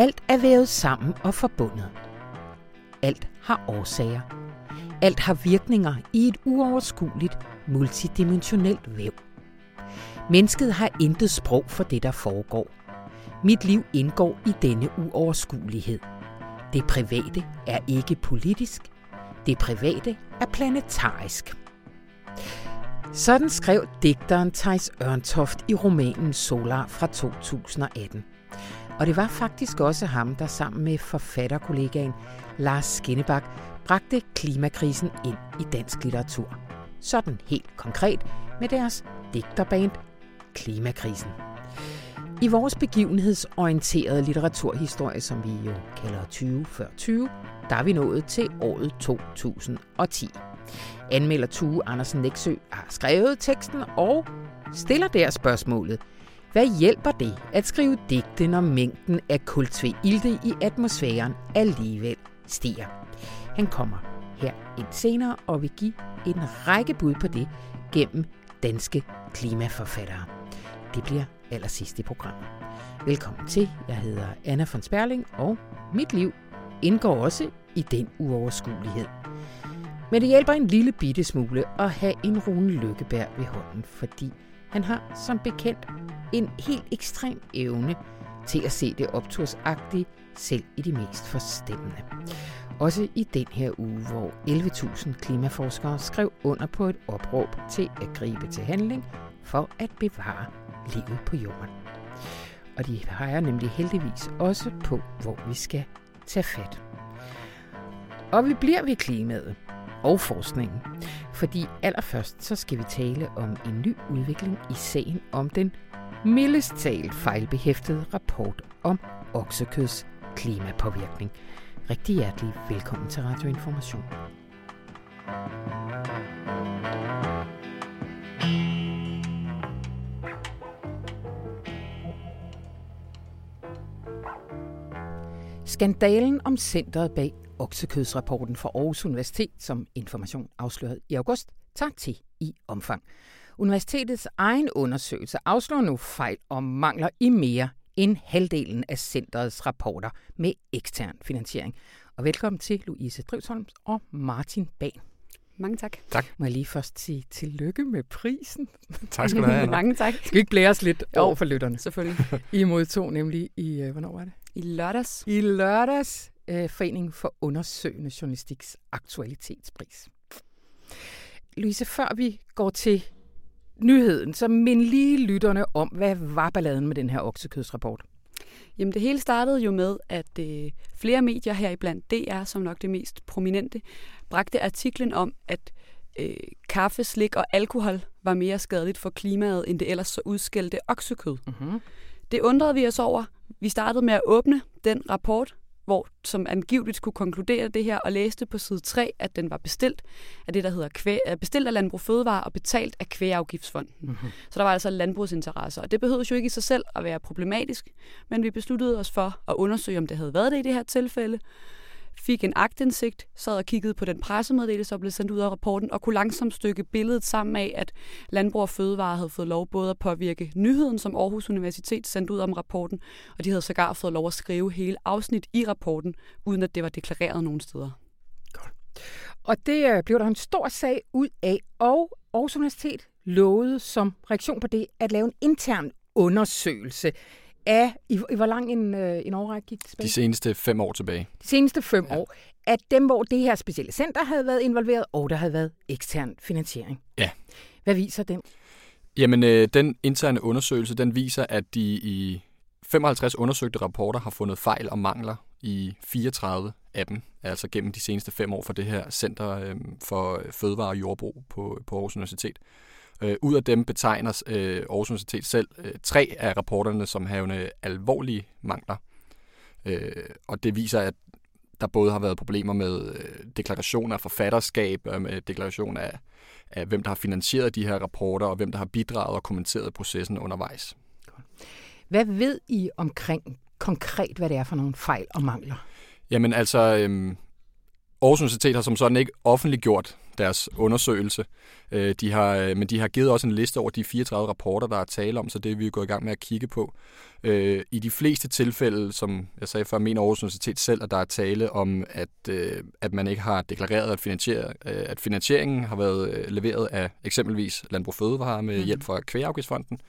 Alt er vævet sammen og forbundet. Alt har årsager. Alt har virkninger i et uoverskueligt, multidimensionelt væv. Mennesket har intet sprog for det, der foregår. Mit liv indgår i denne uoverskuelighed. Det private er ikke politisk. Det private er planetarisk. Sådan skrev digteren Thijs Ørntoft i romanen Solar fra 2018. Og det var faktisk også ham, der sammen med forfatterkollegaen Lars Skinnebak bragte klimakrisen ind i dansk litteratur. Sådan helt konkret med deres digterband Klimakrisen. I vores begivenhedsorienterede litteraturhistorie, som vi jo kalder 20 før 20, der er vi nået til året 2010. Anmelder Tue Andersen Nexø har skrevet teksten og stiller der spørgsmålet. Hvad hjælper det at skrive digte, når mængden af kultveilte i atmosfæren alligevel stiger? Han kommer her ind senere og vil give en række bud på det gennem danske klimaforfattere. Det bliver allersidst i programmet. Velkommen til. Jeg hedder Anna von Sperling, og mit liv indgår også i den uoverskuelighed. Men det hjælper en lille bitte smule at have en Rune Lykkeberg ved hånden, fordi han har som bekendt en helt ekstrem evne til at se det optursagtige selv i de mest forstemmende. Også i den her uge, hvor 11.000 klimaforskere skrev under på et opråb til at gribe til handling for at bevare livet på jorden. Og de peger nemlig heldigvis også på, hvor vi skal tage fat. Og vi bliver ved klimaet og forskningen, fordi allerførst så skal vi tale om en ny udvikling i sagen om den mildest talt fejlbehæftede rapport om oksekøds klimapåvirkning. Rigtig hjertelig velkommen til Radioinformation. Skandalen om centret bag oksekødsrapporten fra Aarhus Universitet, som Information afslørede i august, tager til i omfang. Universitetets egen undersøgelse afslår nu fejl og mangler i mere end halvdelen af centrets rapporter med ekstern finansiering. Og velkommen til Louise Drivsholm og Martin Bag. Mange tak. Tak. Må jeg lige først sige tillykke med prisen? Tak skal du have. Mange tak. Skal vi ikke blære os lidt over for lytterne? Selvfølgelig. I modtog nemlig i, øh, hvornår var det? I lørdags. I lørdags øh, Foreningen for Undersøgende Journalistiks Aktualitetspris. Louise, før vi går til nyheden, så mind lige lytterne om, hvad var balladen med den her oksekødsrapport? Jamen det hele startede jo med, at øh, flere medier her iblandt DR, som nok det mest prominente, bragte artiklen om, at øh, kaffe, slik og alkohol var mere skadeligt for klimaet, end det ellers så udskældte oksekød. Mm-hmm. Det undrede vi os over. Vi startede med at åbne den rapport, hvor, som angiveligt skulle konkludere det her, og læste på side 3, at den var bestilt af det, der hedder kvæg, bestilt af Landbrug Fødevare og betalt af Kvægafgiftsfonden. Mm-hmm. Så der var altså landbrugsinteresser, og det behøvede jo ikke i sig selv at være problematisk, men vi besluttede os for at undersøge, om det havde været det i det her tilfælde, fik en agtindsigt, sad og kiggede på den pressemeddelelse, der blev sendt ud af rapporten, og kunne langsomt stykke billedet sammen af, at Landbrug og Fødevare havde fået lov både at påvirke nyheden, som Aarhus Universitet sendte ud om rapporten, og de havde sågar fået lov at skrive hele afsnit i rapporten, uden at det var deklareret nogen steder. Godt. Og det øh, blev der en stor sag ud af, og Aarhus Universitet lovede som reaktion på det at lave en intern undersøgelse af, i, i hvor lang en, øh, en årrække gik det tilbage? De seneste fem år tilbage. De seneste fem ja. år. At dem, hvor det her specielle center havde været involveret, og der havde været ekstern finansiering. Ja. Hvad viser den? Jamen, øh, den interne undersøgelse, den viser, at de i 55 undersøgte rapporter har fundet fejl og mangler i 34 af dem, altså gennem de seneste fem år for det her Center øh, for Fødevare og Jordbrug på, på Aarhus Universitet. Øh, ud af dem betegner øh, Aarhus Universitet selv øh, tre af rapporterne som havende alvorlige mangler. Øh, og det viser, at der både har været problemer med øh, deklarationer af forfatterskab, øh, med deklaration af, af, hvem der har finansieret de her rapporter, og hvem der har bidraget og kommenteret processen undervejs. Hvad ved I omkring konkret, hvad det er for nogle fejl og mangler? Jamen altså, øhm, Aarhus Universitet har som sådan ikke offentliggjort deres undersøgelse. Øh, de har, øh, men de har givet også en liste over de 34 rapporter, der er tale om, så det er vi gået i gang med at kigge på. Øh, I de fleste tilfælde, som jeg sagde før, mener Aarhus Universitet selv, at der er tale om, at, at man ikke har deklareret, at, finansier, at finansieringen har været leveret af eksempelvis Landbrug Fødevare med mhm. hjælp fra Kvægeafgiftsfonden,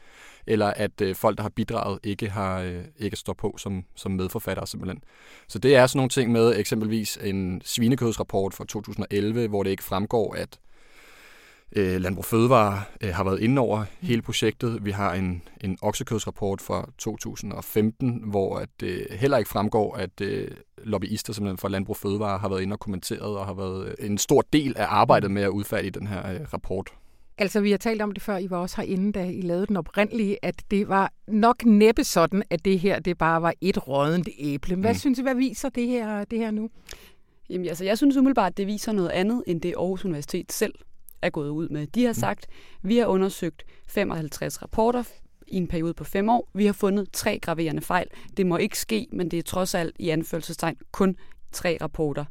eller at øh, folk, der har bidraget, ikke har øh, ikke står på som, som medforfattere simpelthen. Så det er sådan nogle ting med eksempelvis en svinekødsrapport fra 2011, hvor det ikke fremgår, at øh, Landbrug Fødevare øh, har været inde over hele projektet. Vi har en, en oksekødsrapport fra 2015, hvor at det øh, heller ikke fremgår, at øh, lobbyister simpelthen fra Landbrug Fødevare har været inde og kommenteret og har været en stor del af arbejdet med at udfærdige den her øh, rapport. Altså, vi har talt om det før, I var også herinde, da I lavede den oprindelige, at det var nok næppe sådan, at det her det bare var et rådent æble. Hvad mm. synes I, hvad viser det her, det her nu? Jamen, altså, jeg synes umiddelbart, at det viser noget andet, end det Aarhus Universitet selv er gået ud med. De har mm. sagt, mm. vi har undersøgt 55 rapporter i en periode på fem år. Vi har fundet tre graverende fejl. Det må ikke ske, men det er trods alt i anførselstegn kun tre rapporter.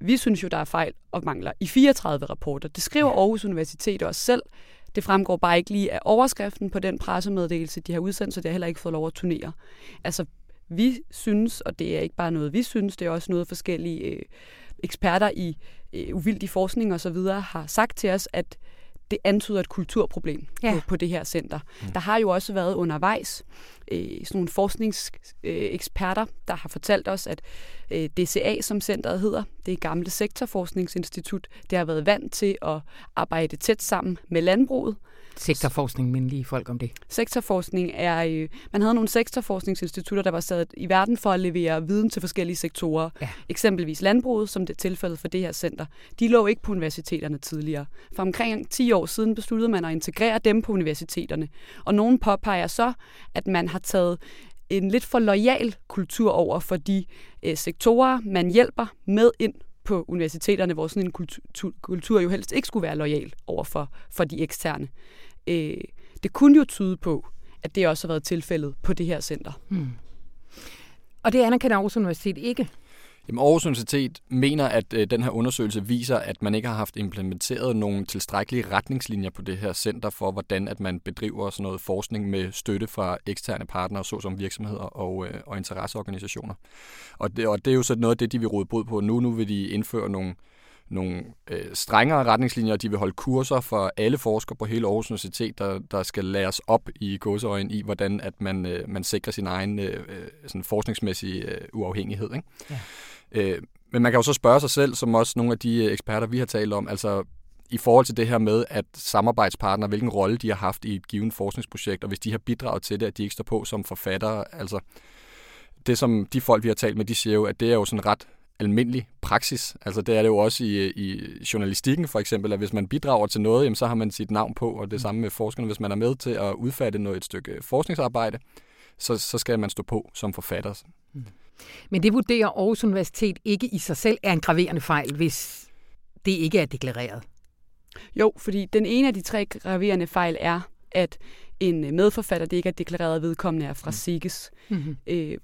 Vi synes jo, der er fejl og mangler i 34 rapporter. Det skriver Aarhus Universitet også selv. Det fremgår bare ikke lige af overskriften på den pressemeddelelse, de har udsendt, så det har heller ikke fået lov at turnere. Altså, vi synes, og det er ikke bare noget, vi synes, det er også noget forskellige øh, eksperter i øh, uvildig forskning osv. har sagt til os, at det antyder et kulturproblem ja. på, på det her center. Mm. Der har jo også været undervejs øh, sådan nogle forskningseksperter, øh, der har fortalt os, at øh, DCA, som centret hedder, det er gamle sektorforskningsinstitut, det har været vant til at arbejde tæt sammen med landbruget, Sektorforskning, men lige folk om det. Sektorforskning er, øh, man havde nogle sektorforskningsinstitutter, der var sat i verden for at levere viden til forskellige sektorer. Ja. Eksempelvis landbruget, som det er tilfældet for det her center. De lå ikke på universiteterne tidligere. For omkring 10 år siden besluttede man at integrere dem på universiteterne. Og nogen påpeger så, at man har taget en lidt for lojal kultur over for de øh, sektorer, man hjælper med ind på universiteterne, hvor sådan en kultur, kultur jo helst ikke skulle være lojal over for, for de eksterne. Øh, det kunne jo tyde på, at det også har været tilfældet på det her center. Hmm. Og det anerkender Aarhus Universitet ikke? Jamen, Aarhus Universitet mener, at øh, den her undersøgelse viser, at man ikke har haft implementeret nogle tilstrækkelige retningslinjer på det her center for, hvordan at man bedriver sådan noget forskning med støtte fra eksterne partnere, såsom virksomheder og, øh, og interesseorganisationer. Og det, og det er jo så noget af det, de vil råde brud på nu. Nu vil de indføre nogle nogle øh, strengere retningslinjer. De vil holde kurser for alle forskere på hele Aarhus Universitet, der, der skal læres op i godseøjen i, hvordan at man, øh, man sikrer sin egen øh, øh sådan forskningsmæssige øh, uafhængighed. Ikke? Ja. Øh, men man kan jo så spørge sig selv, som også nogle af de eksperter, vi har talt om, altså i forhold til det her med, at samarbejdspartnere, hvilken rolle de har haft i et givet forskningsprojekt, og hvis de har bidraget til det, at de ikke står på som forfattere, altså det som de folk, vi har talt med, de siger jo, at det er jo sådan ret almindelig praksis. Altså det er det jo også i, i journalistikken for eksempel, at hvis man bidrager til noget, jamen, så har man sit navn på, og det samme med forskerne. Hvis man er med til at udfatte noget, et stykke forskningsarbejde, så, så skal man stå på som forfatter. Mm. Men det vurderer Aarhus Universitet ikke i sig selv er en graverende fejl, hvis det ikke er deklareret. Jo, fordi den ene af de tre graverende fejl er, at en medforfatter, det ikke er deklareret vedkommende, er fra mm. SIGES. Mm-hmm. Øh,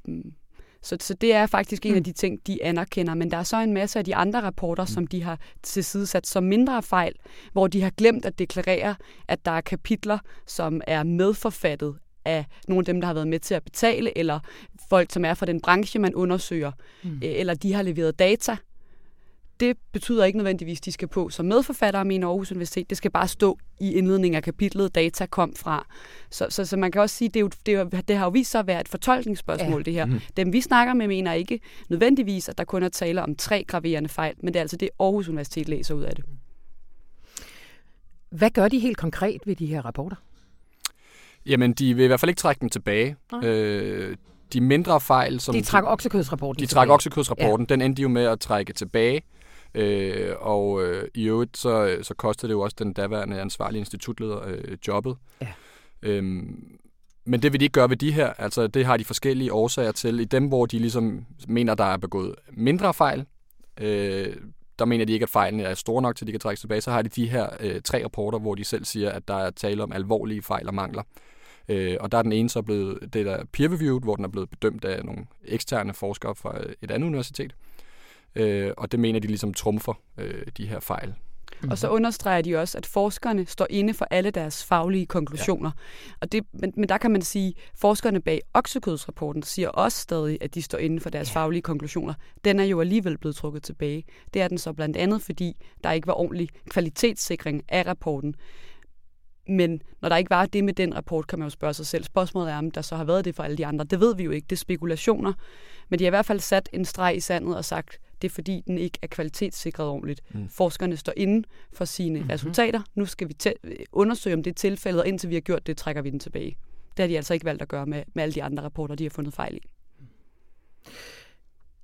så, så det er faktisk en mm. af de ting, de anerkender. Men der er så en masse af de andre rapporter, mm. som de har tilsidesat som mindre fejl, hvor de har glemt at deklarere, at der er kapitler, som er medforfattet af nogle af dem, der har været med til at betale, eller folk, som er fra den branche, man undersøger, mm. Øh, eller de har leveret data. Det betyder ikke nødvendigvis, at de skal på som medforfattere, mener Aarhus Universitet. Det skal bare stå i indledningen af kapitlet, data kom fra. Så, så, så man kan også sige, at det, er jo, det, er jo, det har jo vist sig at være et fortolkningsspørgsmål, ja. det her. Mm. Dem vi snakker med, mener ikke nødvendigvis, at der kun er tale om tre graverende fejl, men det er altså det, Aarhus Universitet læser ud af det. Hvad gør de helt konkret ved de her rapporter? Jamen, de vil i hvert fald ikke trække dem tilbage. Øh, de mindre fejl, som... De trak oksekødsrapporten De trak oksekødsrapporten, ja. den endte jo med at trække tilbage. Øh, og øh, i øvrigt, så, så kostede det jo også den daværende ansvarlige institutleder øh, jobbet. Ja. Øhm, men det vil de ikke gøre ved de her. Altså, det har de forskellige årsager til. I dem, hvor de ligesom mener, der er begået mindre fejl, øh, der mener de ikke, at fejlene er store nok til, at de kan trække tilbage. Så har de de her øh, tre rapporter, hvor de selv siger, at der er tale om alvorlige fejl og mangler. Øh, og der er den ene så blevet, det der peer-reviewed, hvor den er blevet bedømt af nogle eksterne forskere fra et andet universitet. øh, og det mener de ligesom trumfer øh, de her fejl. Og så understreger de også, at forskerne står inde for alle deres faglige konklusioner. Ja. Og det, men, men der kan man sige, at forskerne bag oksekødsrapporten siger også stadig, at de står inde for deres ja. faglige konklusioner. Den er jo alligevel blevet trukket tilbage. Det er den så blandt andet, fordi der ikke var ordentlig kvalitetssikring af rapporten. Men når der ikke var det med den rapport, kan man jo spørge sig selv. Spørgsmålet er, om der så har været det for alle de andre. Det ved vi jo ikke. Det er spekulationer. Men de har i hvert fald sat en streg i sandet og sagt, det er fordi, den ikke er kvalitetssikret ordentligt. Mm. Forskerne står inde for sine mm-hmm. resultater. Nu skal vi undersøge, om det er tilfældet, og indtil vi har gjort det, trækker vi den tilbage. Det har de altså ikke valgt at gøre med, med alle de andre rapporter, de har fundet fejl i.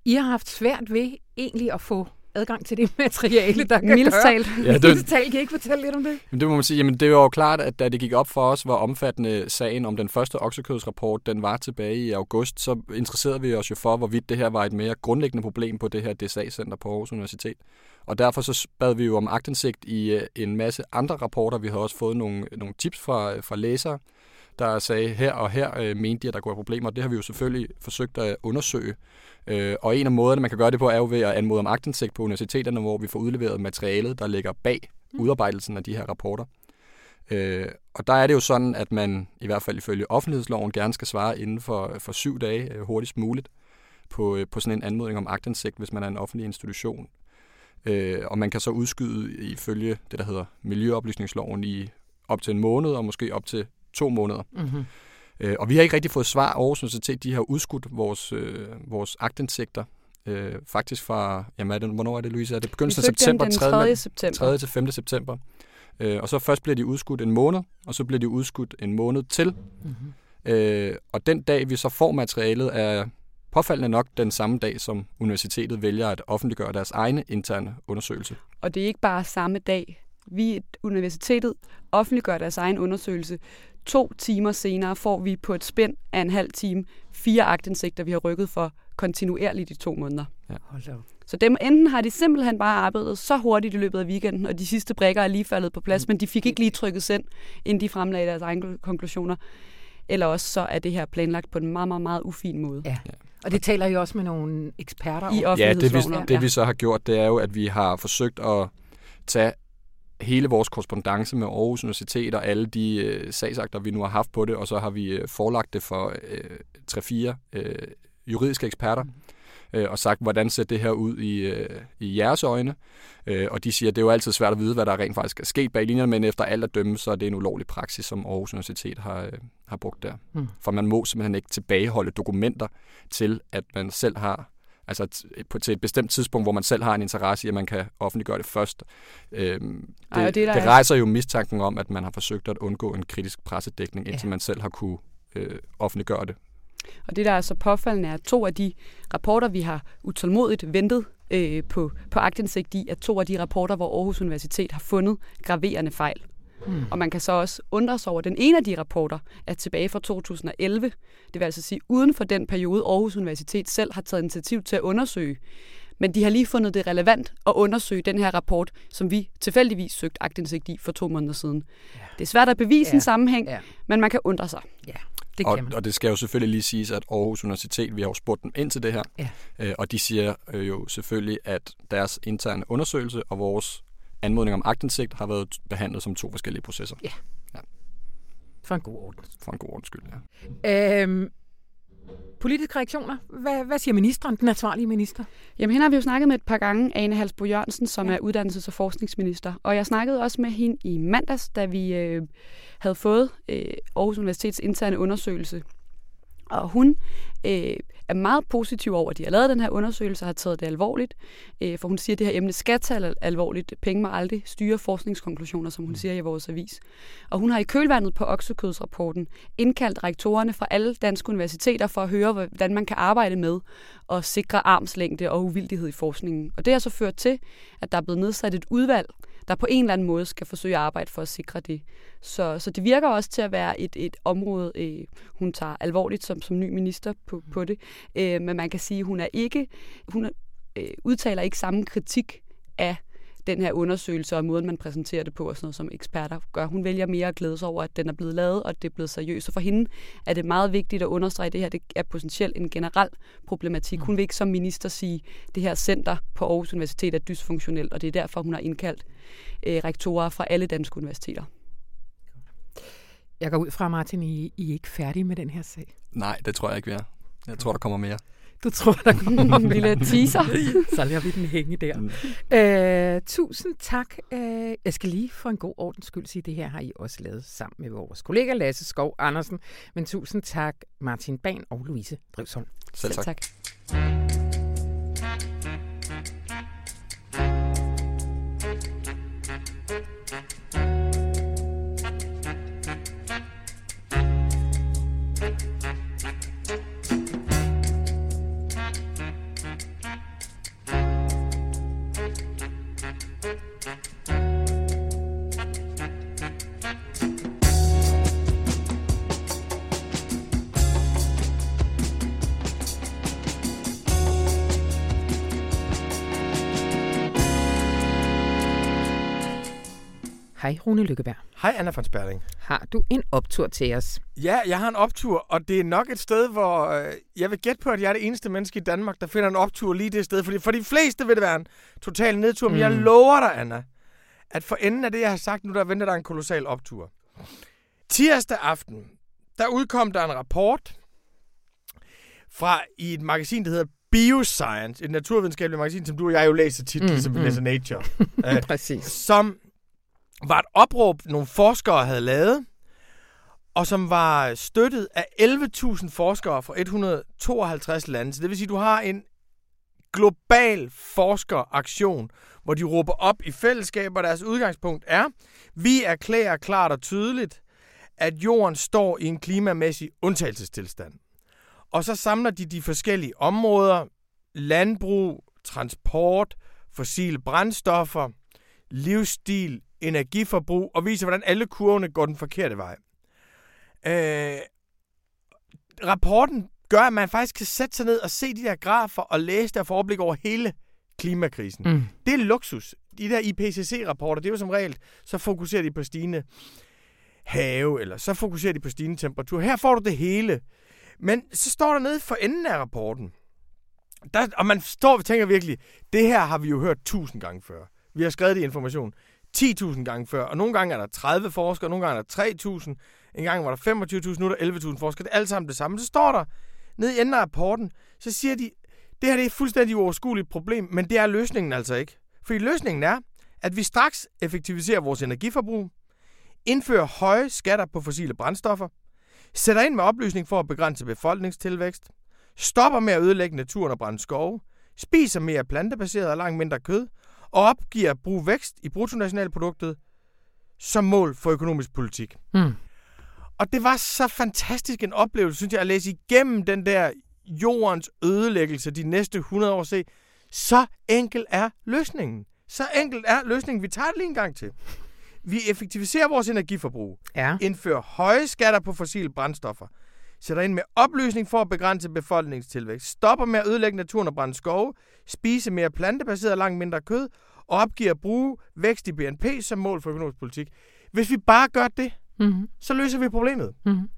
I har haft svært ved egentlig at få adgang til det materiale, der kan Mildest gøre. Ja, det... Mildest talt. Kan I ikke fortælle lidt om det? Men det må man sige. Jamen, det var jo klart, at da det gik op for os, hvor omfattende sagen om den første oksekødsrapport, den var tilbage i august, så interesserede vi os jo for, hvorvidt det her var et mere grundlæggende problem på det her DSA-center på Aarhus Universitet. Og derfor så bad vi jo om agtindsigt i øh, en masse andre rapporter. Vi har også fået nogle, nogle tips fra, fra læsere, der sagde, her og her øh, mente de, at der kunne være problemer. Det har vi jo selvfølgelig forsøgt at undersøge. Øh, og en af måderne, man kan gøre det på, er jo ved at anmode om agtindsigt på universiteterne, hvor vi får udleveret materialet, der ligger bag mm. udarbejdelsen af de her rapporter. Øh, og der er det jo sådan, at man i hvert fald ifølge offentlighedsloven gerne skal svare inden for, for syv dage øh, hurtigst muligt på, øh, på sådan en anmodning om agtindsigt, hvis man er en offentlig institution. Øh, og man kan så udskyde ifølge det, der hedder Miljøoplysningsloven i op til en måned, og måske op til to måneder. Mm-hmm. Øh, og vi har ikke rigtig fået svar. Aarhus Universitet de har udskudt vores, øh, vores agtindsigter. Øh, faktisk fra, jamen er det, hvornår er det, Louise? Er det begyndelsen af september? Den 3. 3. september. 3. til 5. september. Øh, og så først bliver de udskudt en måned, og så bliver de udskudt en måned til. Mm-hmm. Øh, og den dag, vi så får materialet, er påfaldende nok den samme dag, som universitetet vælger at offentliggøre deres egne interne undersøgelse. Og det er ikke bare samme dag. Vi, universitetet, offentliggør deres egen undersøgelse To timer senere får vi på et spænd af en halv time fire agtindsigter, vi har rykket for kontinuerligt i to måneder. Ja. Så dem, enten har de simpelthen bare arbejdet så hurtigt i løbet af weekenden, og de sidste brækker er lige faldet på plads, mm. men de fik ikke lige trykket sendt, inden de fremlagde deres egne konklusioner. Eller også så er det her planlagt på en meget, meget, meget ufin måde. Ja. Og det taler jo også med nogle eksperter I Ja, det vi, det vi så har gjort, det er jo, at vi har forsøgt at tage hele vores korrespondence med Aarhus Universitet og alle de øh, sagsakter, vi nu har haft på det, og så har vi øh, forelagt det for øh, 3-4 øh, juridiske eksperter, mm. øh, og sagt, hvordan ser det her ud i, øh, i jeres øjne. Øh, og de siger, at det er jo altid svært at vide, hvad der rent faktisk er sket bag linjerne, men efter alt at dømme, så er det en ulovlig praksis, som Aarhus Universitet har, øh, har brugt der. Mm. For man må simpelthen ikke tilbageholde dokumenter til, at man selv har altså på, til et bestemt tidspunkt, hvor man selv har en interesse i, at man kan offentliggøre det først. Øhm, det, Ej, det, det rejser jo mistanken om, at man har forsøgt at undgå en kritisk pressedækning, indtil ja. man selv har kunne øh, offentliggøre det. Og det, der er så påfaldende, er, at to af de rapporter, vi har utålmodigt ventet øh, på, på agtindsigt i, er to af de rapporter, hvor Aarhus Universitet har fundet graverende fejl. Mm. Og man kan så også undre sig over, at den ene af de rapporter er tilbage fra 2011. Det vil altså sige, uden for den periode, Aarhus Universitet selv har taget initiativ til at undersøge. Men de har lige fundet det relevant at undersøge den her rapport, som vi tilfældigvis søgte agtindsigt i for to måneder siden. Ja. Det er svært at bevise ja. en sammenhæng, ja. men man kan undre sig. Ja. Det og, og det skal jo selvfølgelig lige siges, at Aarhus Universitet, vi har jo spurgt dem ind til det her, ja. øh, og de siger øh, jo selvfølgelig, at deres interne undersøgelse og vores anmodning om agtindsigt har været behandlet som to forskellige processer. Ja. ja. For en god orden. For en god ordens skyld, ja. Øhm, politiske reaktioner. Hvad, hvad siger ministeren, den ansvarlige minister? Jamen, hende har vi jo snakket med et par gange, Ane Halsbo Jørgensen, som ja. er uddannelses- og forskningsminister. Og jeg snakkede også med hende i mandags, da vi øh, havde fået øh, Aarhus Universitets interne undersøgelse. Og hun øh, er meget positiv over, at de har lavet den her undersøgelse og har taget det alvorligt. Øh, for hun siger, at det her emne skal tage alvorligt. Penge må aldrig styre forskningskonklusioner, som hun mm. siger i vores avis. Og hun har i kølvandet på oksekødsrapporten indkaldt rektorerne fra alle danske universiteter for at høre, hvordan man kan arbejde med at sikre armslængde og uvildighed i forskningen. Og det har så ført til, at der er blevet nedsat et udvalg, der på en eller anden måde skal forsøge at arbejde for at sikre det. Så, så det virker også til at være et, et område, øh, hun tager alvorligt som, som ny minister på, på det. Øh, men man kan sige, hun er ikke, hun er, øh, udtaler ikke samme kritik af den her undersøgelse og måden, man præsenterer det på og sådan noget, som eksperter gør. Hun vælger mere at glæde sig over, at den er blevet lavet, og at det er blevet seriøst. Så for hende er det meget vigtigt at understrege, at det her det er potentielt en generel problematik. Hun vil ikke som minister sige, at det her center på Aarhus Universitet er dysfunktionelt, og det er derfor, hun har indkaldt øh, rektorer fra alle danske universiteter. Jeg går ud fra, Martin, I, I er ikke færdige med den her sag. Nej, det tror jeg ikke, vi er. Jeg tror, der kommer mere. Du tror, der kommer en lille teaser. Så lader vi den hænge der. Mm. Øh, tusind tak. Øh, jeg skal lige for en god ordens skyld sige, at det her har I også lavet sammen med vores kollega Lasse Skov Andersen. Men tusind tak Martin Ban og Louise Drivsholm. Selv tak. Selv tak. Rune Lykkeberg. Hej Anna von Sperling. Har du en optur til os? Ja, jeg har en optur, og det er nok et sted, hvor øh, jeg vil gætte på, at jeg er det eneste menneske i Danmark, der finder en optur lige det sted. Fordi for de fleste vil det være en total nedtur, mm. men jeg mm. lover dig, Anna, at for enden af det, jeg har sagt nu, der venter der en kolossal optur. Tirsdag aften, der udkom der en rapport fra i et magasin, der hedder Bioscience, et naturvidenskabeligt magasin, som du og jeg jo læser tit, mm, ligesom vi mm. læser Nature. Præcis. Som var et opråb, nogle forskere havde lavet, og som var støttet af 11.000 forskere fra 152 lande. Så det vil sige, at du har en global forskeraktion, hvor de råber op i fællesskab, og deres udgangspunkt er, vi erklærer klart og tydeligt, at jorden står i en klimamæssig undtagelsestilstand. Og så samler de de forskellige områder, landbrug, transport, fossile brændstoffer, livsstil, energiforbrug og viser, hvordan alle kurvene går den forkerte vej. Øh, rapporten gør, at man faktisk kan sætte sig ned og se de der grafer og læse der for overblik over hele klimakrisen. Mm. Det er luksus. De der IPCC-rapporter, det er jo som regel, så fokuserer de på stigende have, eller så fokuserer de på stigende temperatur. Her får du det hele. Men så står der nede for enden af rapporten, der, og man står og tænker virkelig, det her har vi jo hørt tusind gange før. Vi har skrevet det i information. 10.000 gange før, og nogle gange er der 30 forskere, nogle gange er der 3.000, en gang var der 25.000, nu er der 11.000 forskere. Det er alt sammen det samme. Så står der nede i enden af rapporten, så siger de, det her det er et fuldstændig uoverskueligt problem, men det er løsningen altså ikke. Fordi løsningen er, at vi straks effektiviserer vores energiforbrug, indfører høje skatter på fossile brændstoffer, sætter ind med oplysning for at begrænse befolkningstilvækst, stopper med at ødelægge naturen og brænde skove, spiser mere plantebaseret og langt mindre kød, og opgiver at bruge vækst i bruttonationalproduktet som mål for økonomisk politik. Mm. Og det var så fantastisk en oplevelse, synes jeg, at læse igennem den der jordens ødelæggelse de næste 100 år se. Så enkel er løsningen. Så enkelt er løsningen. Vi tager det lige en gang til. Vi effektiviserer vores energiforbrug. Ja. Indfører høje skatter på fossile brændstoffer. Sætter ind med opløsning for at begrænse befolkningstilvækst. Stopper med at ødelægge naturen og brænde skove. Spise mere plantebaseret og langt mindre kød. Og opgiver at bruge vækst i BNP som mål for økonomisk politik. Hvis vi bare gør det, mm-hmm. så løser vi problemet. Mm-hmm.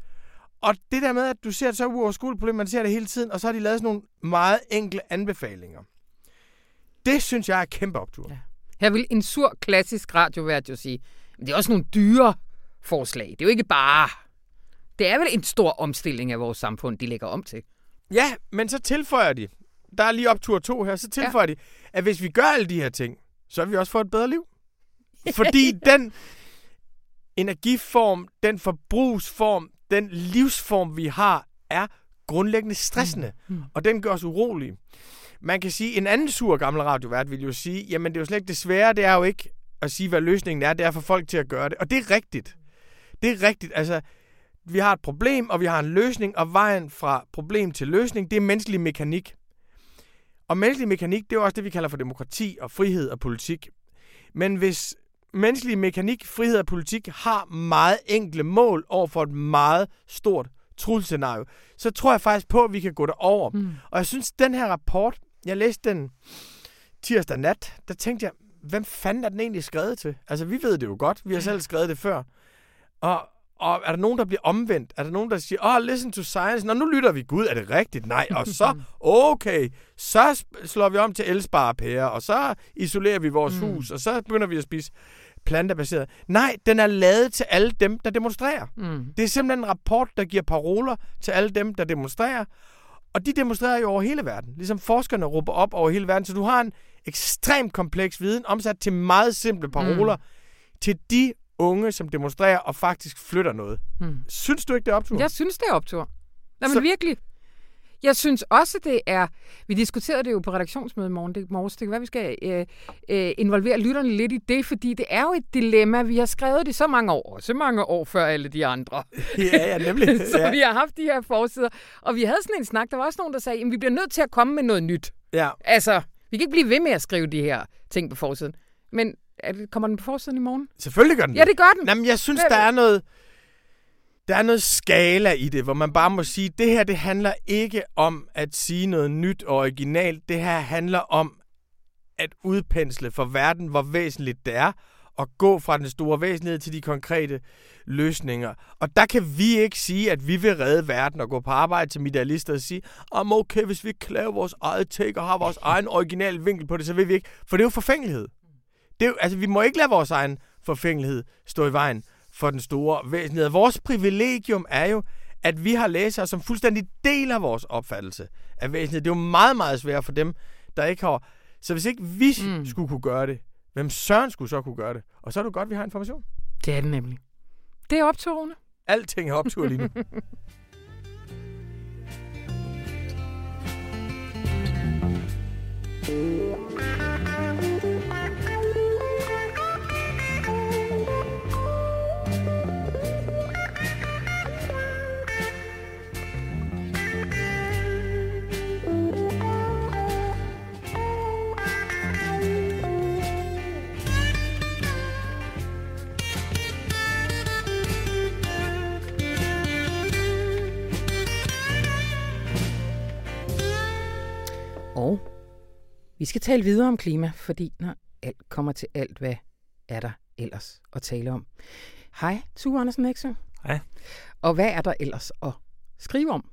Og det der med, at du ser et så uoverskueligt problem, man ser det hele tiden, og så har de lavet sådan nogle meget enkle anbefalinger. Det synes jeg er kæmpe optur. Ja. Her vil en sur klassisk radiovært jo sige, men det er også nogle dyre forslag. Det er jo ikke bare det er vel en stor omstilling af vores samfund, de lægger om til. Ja, men så tilføjer de, der er lige op tur to her, så tilføjer ja. de, at hvis vi gør alle de her ting, så vil vi også få et bedre liv. Fordi den energiform, den forbrugsform, den livsform, vi har, er grundlæggende stressende, mm. Mm. og den gør os urolige. Man kan sige, en anden sur gammel radiovært vil jo sige, jamen det er jo slet ikke det svære, det er jo ikke at sige, hvad løsningen er, det er for folk til at gøre det. Og det er rigtigt. Det er rigtigt. Altså, vi har et problem, og vi har en løsning, og vejen fra problem til løsning, det er menneskelig mekanik. Og menneskelig mekanik, det er også det, vi kalder for demokrati og frihed og politik. Men hvis menneskelig mekanik, frihed og politik har meget enkle mål over for et meget stort trulscenario, så tror jeg faktisk på, at vi kan gå derover. Mm. Og jeg synes, den her rapport, jeg læste den tirsdag nat, der tænkte jeg, hvem fanden er den egentlig skrevet til? Altså, vi ved det jo godt. Vi har selv skrevet det før. Og, og er der nogen, der bliver omvendt? Er der nogen, der siger, oh, listen to science. Nå, nu lytter vi. Gud, er det rigtigt? Nej. Og så, okay, så slår vi om til elsparepærer, og så isolerer vi vores mm. hus, og så begynder vi at spise plantebaseret. Nej, den er lavet til alle dem, der demonstrerer. Mm. Det er simpelthen en rapport, der giver paroler til alle dem, der demonstrerer. Og de demonstrerer jo over hele verden. Ligesom forskerne råber op over hele verden. Så du har en ekstremt kompleks viden, omsat til meget simple paroler, mm. til de unge, som demonstrerer og faktisk flytter noget. Mm. Synes du ikke, det er optur? Jeg synes, det er optur. Jamen så... virkelig. Jeg synes også, det er... Vi diskuterede det jo på redaktionsmødet i morgen. Det, morges. det kan være, vi skal øh, øh, involvere lytterne lidt i det, fordi det er jo et dilemma. Vi har skrevet det så mange år, så mange år før alle de andre. Ja, ja, nemlig. så ja. vi har haft de her forsider. Og vi havde sådan en snak. Der var også nogen, der sagde, at vi bliver nødt til at komme med noget nyt. Ja. Altså, vi kan ikke blive ved med at skrive de her ting på forsiden. Men er det, kommer den på forsiden i morgen? Selvfølgelig gør den Ja, det gør den. Jamen, jeg synes, der er noget... Der er noget skala i det, hvor man bare må sige, det her det handler ikke om at sige noget nyt og originalt. Det her handler om at udpensle for verden, hvor væsentligt det er, og gå fra den store væsentlighed til de konkrete løsninger. Og der kan vi ikke sige, at vi vil redde verden og gå på arbejde til idealister og sige, om okay, hvis vi ikke laver vores eget take og har vores egen originale vinkel på det, så vil vi ikke. For det er jo forfængelighed. Det altså, vi må ikke lade vores egen forfængelighed stå i vejen for den store væsentlighed. Vores privilegium er jo, at vi har læsere, som fuldstændig deler vores opfattelse af væsentlighed. Det er jo meget, meget svært for dem, der ikke har... Så hvis ikke vi mm. skulle kunne gøre det, hvem søren skulle så kunne gøre det? Og så er det godt, at vi har information. Det er det nemlig. Det er opturene. Alting er optur lige nu. Og vi skal tale videre om klima, fordi når alt kommer til alt, hvad er der ellers at tale om? Hej, Tue Andersen Eksø. Hej. Og hvad er der ellers at skrive om?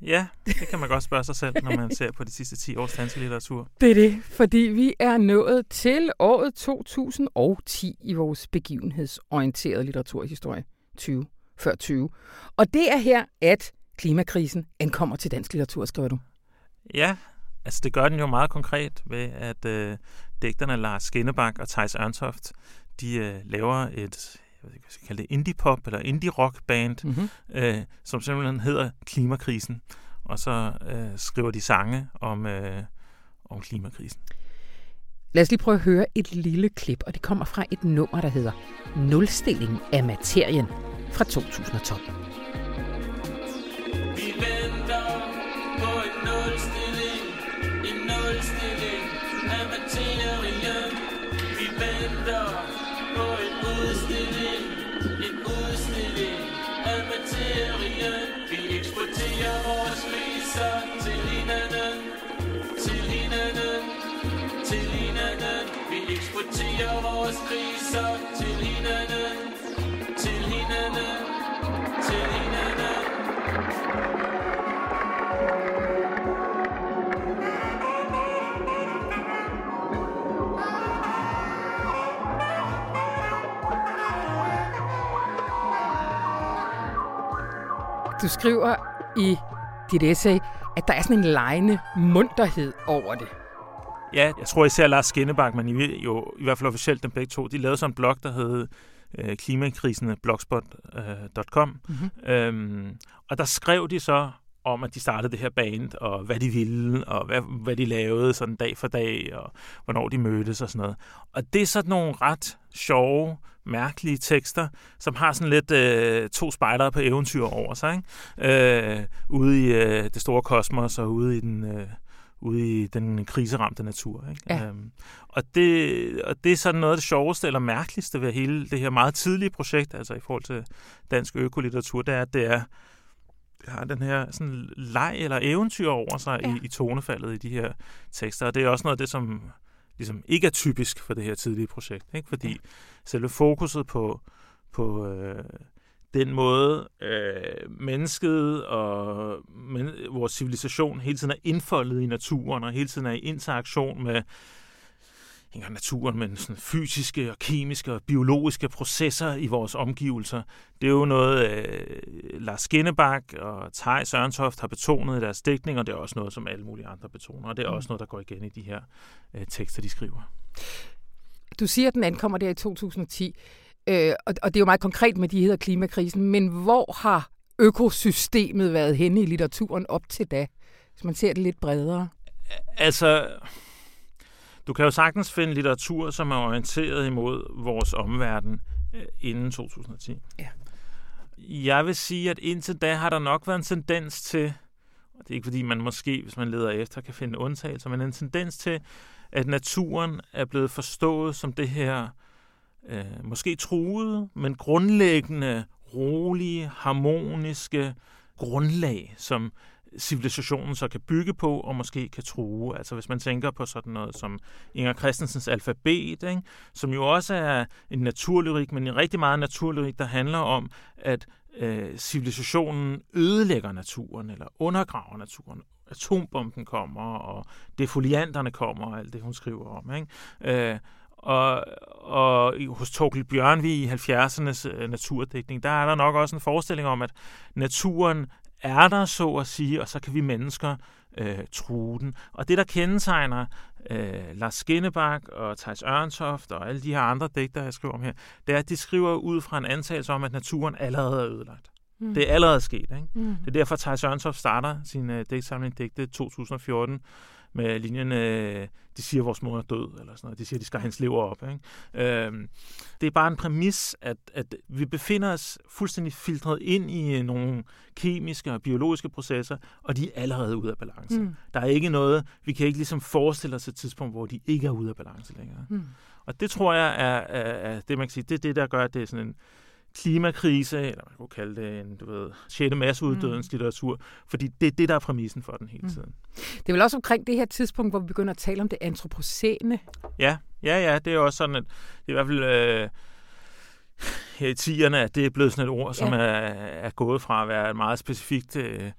Ja, det kan man godt spørge sig selv, når man ser på de sidste 10 års danske litteratur. Det er det, fordi vi er nået til året 2010 i vores begivenhedsorienterede litteraturhistorie 20 før 20. Og det er her, at klimakrisen ankommer til dansk litteratur, skriver du. Ja, Altså det gør den jo meget konkret ved, at øh, digterne Lars Skinnebak og Thijs Ørntoft, de øh, laver et, jeg ved ikke, hvad skal kalde det, indie-pop eller indie-rock-band, mm-hmm. øh, som simpelthen hedder Klimakrisen. Og så øh, skriver de sange om, øh, om klimakrisen. Lad os lige prøve at høre et lille klip, og det kommer fra et nummer, der hedder Nulstilling af materien fra 2012. eksporterer vores kriser til hinanden, til hinanden, til hinanden. Du skriver i dit essay, at der er sådan en lejende munterhed over det. Ja, jeg tror især Lars Skinnebak, men i, jo i hvert fald officielt dem begge to, de lavede sådan en blog, der hed øh, klimakrisene.blogspot.com. Øh, mm-hmm. øhm, og der skrev de så om, at de startede det her band, og hvad de ville, og hvad, hvad de lavede sådan dag for dag, og hvornår de mødtes og sådan noget. Og det er sådan nogle ret sjove, mærkelige tekster, som har sådan lidt øh, to spejdere på eventyr over sig, ikke? Øh, ude i øh, det store kosmos og ude i den... Øh, ude i den kriseramte natur. Ikke? Ja. Øhm, og, det, og det er sådan noget af det sjoveste eller mærkeligste ved hele det her meget tidlige projekt, altså i forhold til dansk økolitteratur, det er, at det er det har den her sådan leg eller eventyr over sig ja. i, i tonefaldet i de her tekster. Og det er også noget af det, som ligesom ikke er typisk for det her tidlige projekt. Ikke? Fordi ja. selve fokuset på, på øh, den måde, øh, mennesket og men, vores civilisation hele tiden er indfoldet i naturen, og hele tiden er i interaktion med ikke naturen, men sådan fysiske og kemiske og biologiske processer i vores omgivelser. Det er jo noget, øh, Lars Skinnebak og Tej Sørentoft har betonet i deres dækning, og det er også noget, som alle mulige andre betoner, og det er mm. også noget, der går igen i de her øh, tekster, de skriver. Du siger, at den ankommer der i 2010, øh, og, og det er jo meget konkret med de her klimakrisen, men hvor har økosystemet været henne i litteraturen op til da, hvis man ser det lidt bredere? Altså, du kan jo sagtens finde litteratur, som er orienteret imod vores omverden øh, inden 2010. Ja. Jeg vil sige, at indtil da har der nok været en tendens til, og det er ikke fordi man måske, hvis man leder efter, kan finde undtagelser, men en tendens til, at naturen er blevet forstået som det her øh, måske truede, men grundlæggende rolige, harmoniske grundlag, som civilisationen så kan bygge på og måske kan true. Altså hvis man tænker på sådan noget som Inger Christensens alfabet, ikke? som jo også er en naturlyrik, men en rigtig meget naturlyrik, der handler om, at øh, civilisationen ødelægger naturen eller undergraver naturen. Atombomben kommer, og defolianterne kommer, og alt det, hun skriver om. Ikke? Øh, og, og hos Torkel Bjørnvig i 70'ernes øh, naturdækning, der er der nok også en forestilling om, at naturen er der, så at sige, og så kan vi mennesker øh, true den. Og det, der kendetegner øh, Lars Skinnebak og Thijs Ørntoft og alle de her andre digter, jeg skriver om her, det er, at de skriver ud fra en antagelse om, at naturen allerede er ødelagt. Mm. Det er allerede sket. Ikke? Mm. Det er derfor, Thijs Ørntoft starter sin øh, digtsamling digte 2014 med linjen, øh, de siger, at vores mor er død, eller sådan noget. De siger, at de skal have hendes lever op. Ikke? Øhm, det er bare en præmis, at, at vi befinder os fuldstændig filtreret ind i nogle kemiske og biologiske processer, og de er allerede ude af balance. Mm. Der er ikke noget, vi kan ikke ligesom forestille os et tidspunkt, hvor de ikke er ude af balance længere. Mm. Og det tror jeg er, er, er det, man kan sige, det er det, der gør, at det er sådan en klimakrise, eller man kunne kalde det en, du ved, 6. masseuddødens mm. litteratur, fordi det er det, der er præmissen for den hele mm. tiden. Det er vel også omkring det her tidspunkt, hvor vi begynder at tale om det antropocene. Ja, ja, ja, det er også sådan, at det er i hvert fald øh, her i tierne, at det er blevet sådan et ord, som ja. er, er gået fra at være et meget specifikt øh,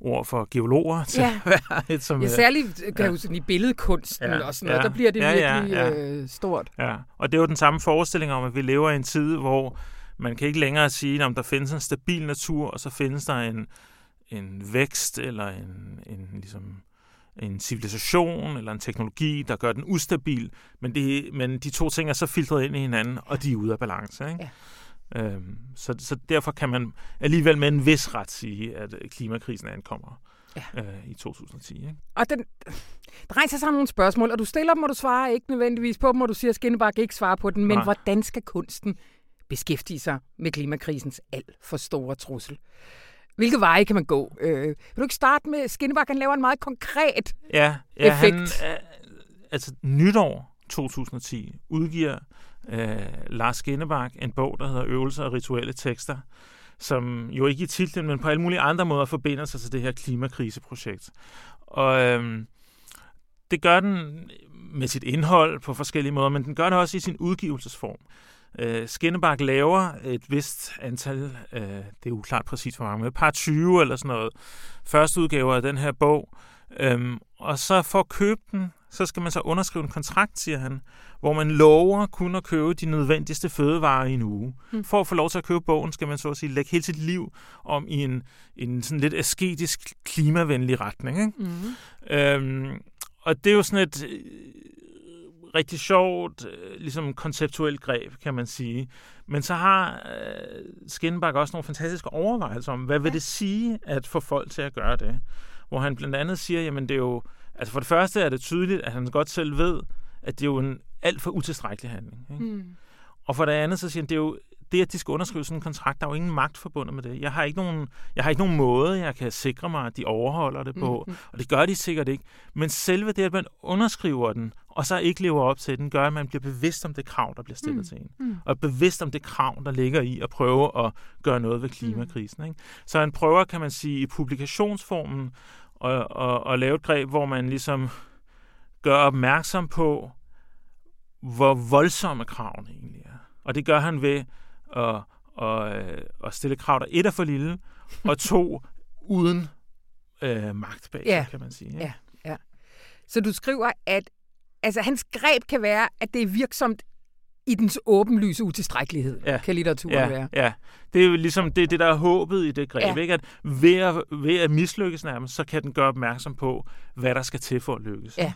ord for geologer til ja. at være et som... Ja, særligt kan ja. sådan i billedkunsten ja. og sådan noget, ja. der bliver det ja, virkelig ja, ja. Øh, stort. Ja, og det er jo den samme forestilling om, at vi lever i en tid, hvor man kan ikke længere sige, at der findes en stabil natur, og så findes der en, en vækst eller en, en, ligesom, en civilisation eller en teknologi, der gør den ustabil, men, det, men de to ting er så filtreret ind i hinanden, og de er ude af balance. Ikke? Ja. Øhm, så, så derfor kan man alligevel med en vis ret sige, at klimakrisen ankommer ja. øh, i 2010. Ikke? Og den, der rejser sig nogle spørgsmål, og du stiller dem, og du svarer ikke nødvendigvis på dem, og du siger, at Skinnebakke ikke svarer på den, men Nej. hvordan skal kunsten beskæftige sig med klimakrisens alt for store trussel. Hvilke veje kan man gå? Øh, vil du ikke starte med, Skinnebak, han laver en meget konkret ja, ja, effekt. Han, altså nytår 2010 udgiver øh, Lars Skinnebak en bog, der hedder Øvelser og rituelle tekster, som jo ikke i titlen, men på alle mulige andre måder forbinder sig til det her klimakriseprojekt. Og øh, det gør den med sit indhold på forskellige måder, men den gør det også i sin udgivelsesform. Øh, Skinnebak laver et vist antal, øh, det er uklart præcis hvor mange, men et par 20 eller sådan noget, første udgaver af den her bog. Øhm, og så for at købe den, så skal man så underskrive en kontrakt, siger han, hvor man lover kun at købe de nødvendigste fødevarer i en uge. Mm. For at få lov til at købe bogen, skal man så at sige lægge hele sit liv om i en, en sådan lidt asketisk, klimavenlig retning. Ikke? Mm. Øhm, og det er jo sådan et rigtig sjovt, øh, ligesom konceptuelt greb, kan man sige. Men så har øh, også nogle fantastiske overvejelser om, hvad vil det sige at få folk til at gøre det? Hvor han blandt andet siger, jamen det er jo, altså for det første er det tydeligt, at han godt selv ved, at det er jo en alt for utilstrækkelig handling. Ikke? Mm. Og for det andet, så siger han, det er jo det, at de skal underskrive sådan en kontrakt, der er jo ingen magt forbundet med det. Jeg har ikke nogen, jeg har ikke nogen måde, jeg kan sikre mig, at de overholder det på, mm-hmm. og det gør de sikkert ikke. Men selve det, at man underskriver den, og så ikke lever op til den, gør, at man bliver bevidst om det krav, der bliver stillet mm. til en. Mm. Og bevidst om det krav, der ligger i at prøve at gøre noget ved klimakrisen. Ikke? Så han prøver, kan man sige, i publikationsformen at, at, at lave et greb, hvor man ligesom gør opmærksom på, hvor voldsomme kravene egentlig er. Og det gør han ved at, at, at stille krav, der et er for lille, og to uden øh, magt bag, ja. kan man sige. Ja. ja, ja. Så du skriver, at altså, hans greb kan være, at det er virksomt i dens åbenlyse utilstrækkelighed, ja. kan litteraturen ja, være. Ja, det er jo ligesom det, det der er håbet i det greb, ja. ikke? at ved, at ved at mislykkes nærmest, så kan den gøre opmærksom på, hvad der skal til for at lykkes. Ja.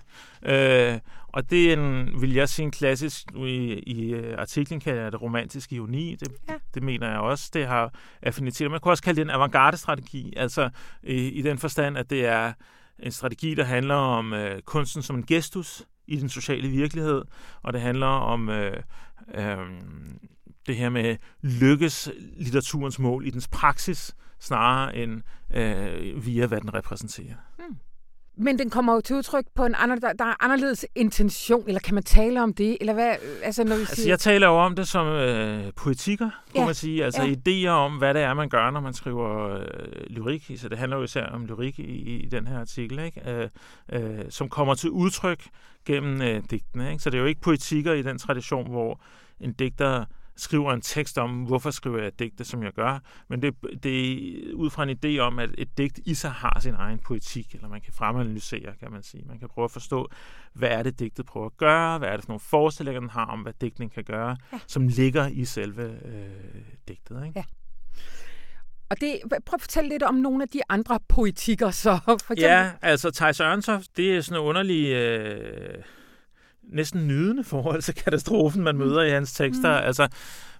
Øh, og det er en, vil jeg sige, en klassisk, i, i øh, artiklen kalder jeg det romantisk ironi, det, ja. det mener jeg også, det har affinitet. Man kan også kalde det en avantgarde-strategi, altså i, i den forstand, at det er en strategi, der handler om øh, kunsten som en gestus, i den sociale virkelighed, og det handler om øh, øh, det her med lykkes litteraturens mål i dens praksis, snarere end øh, via, hvad den repræsenterer. Hmm. Men den kommer jo til udtryk på en anden, der, der er anderledes intention, eller kan man tale om det? Eller hvad, altså, når vi altså, siger... Jeg taler jo om det som øh, poetikker, kunne ja. man sige. Altså ja. idéer om, hvad det er, man gør, når man skriver øh, lyrik. Så det handler jo især om lyrik i, i den her artikel, ikke? Øh, øh, som kommer til udtryk gennem øh, digtene. Ikke? Så det er jo ikke poetikker i den tradition, hvor en digter skriver en tekst om, hvorfor skriver jeg digte, som jeg gør, men det, det er ud fra en idé om, at et digt i sig har sin egen poetik, eller man kan fremanalysere, kan man sige. Man kan prøve at forstå, hvad er det, digtet prøver at gøre, hvad er det for nogle forestillinger, den har om, hvad digtning kan gøre, ja. som ligger i selve øh, digtet. Ikke? Ja. Og det, prøv at fortælle lidt om nogle af de andre poetikker, så for eksempel. Ja, altså Thijs Ørnsoft, det er sådan en underlig... Øh, næsten nydende forhold til katastrofen, man møder mm. i hans tekster. Mm. Altså,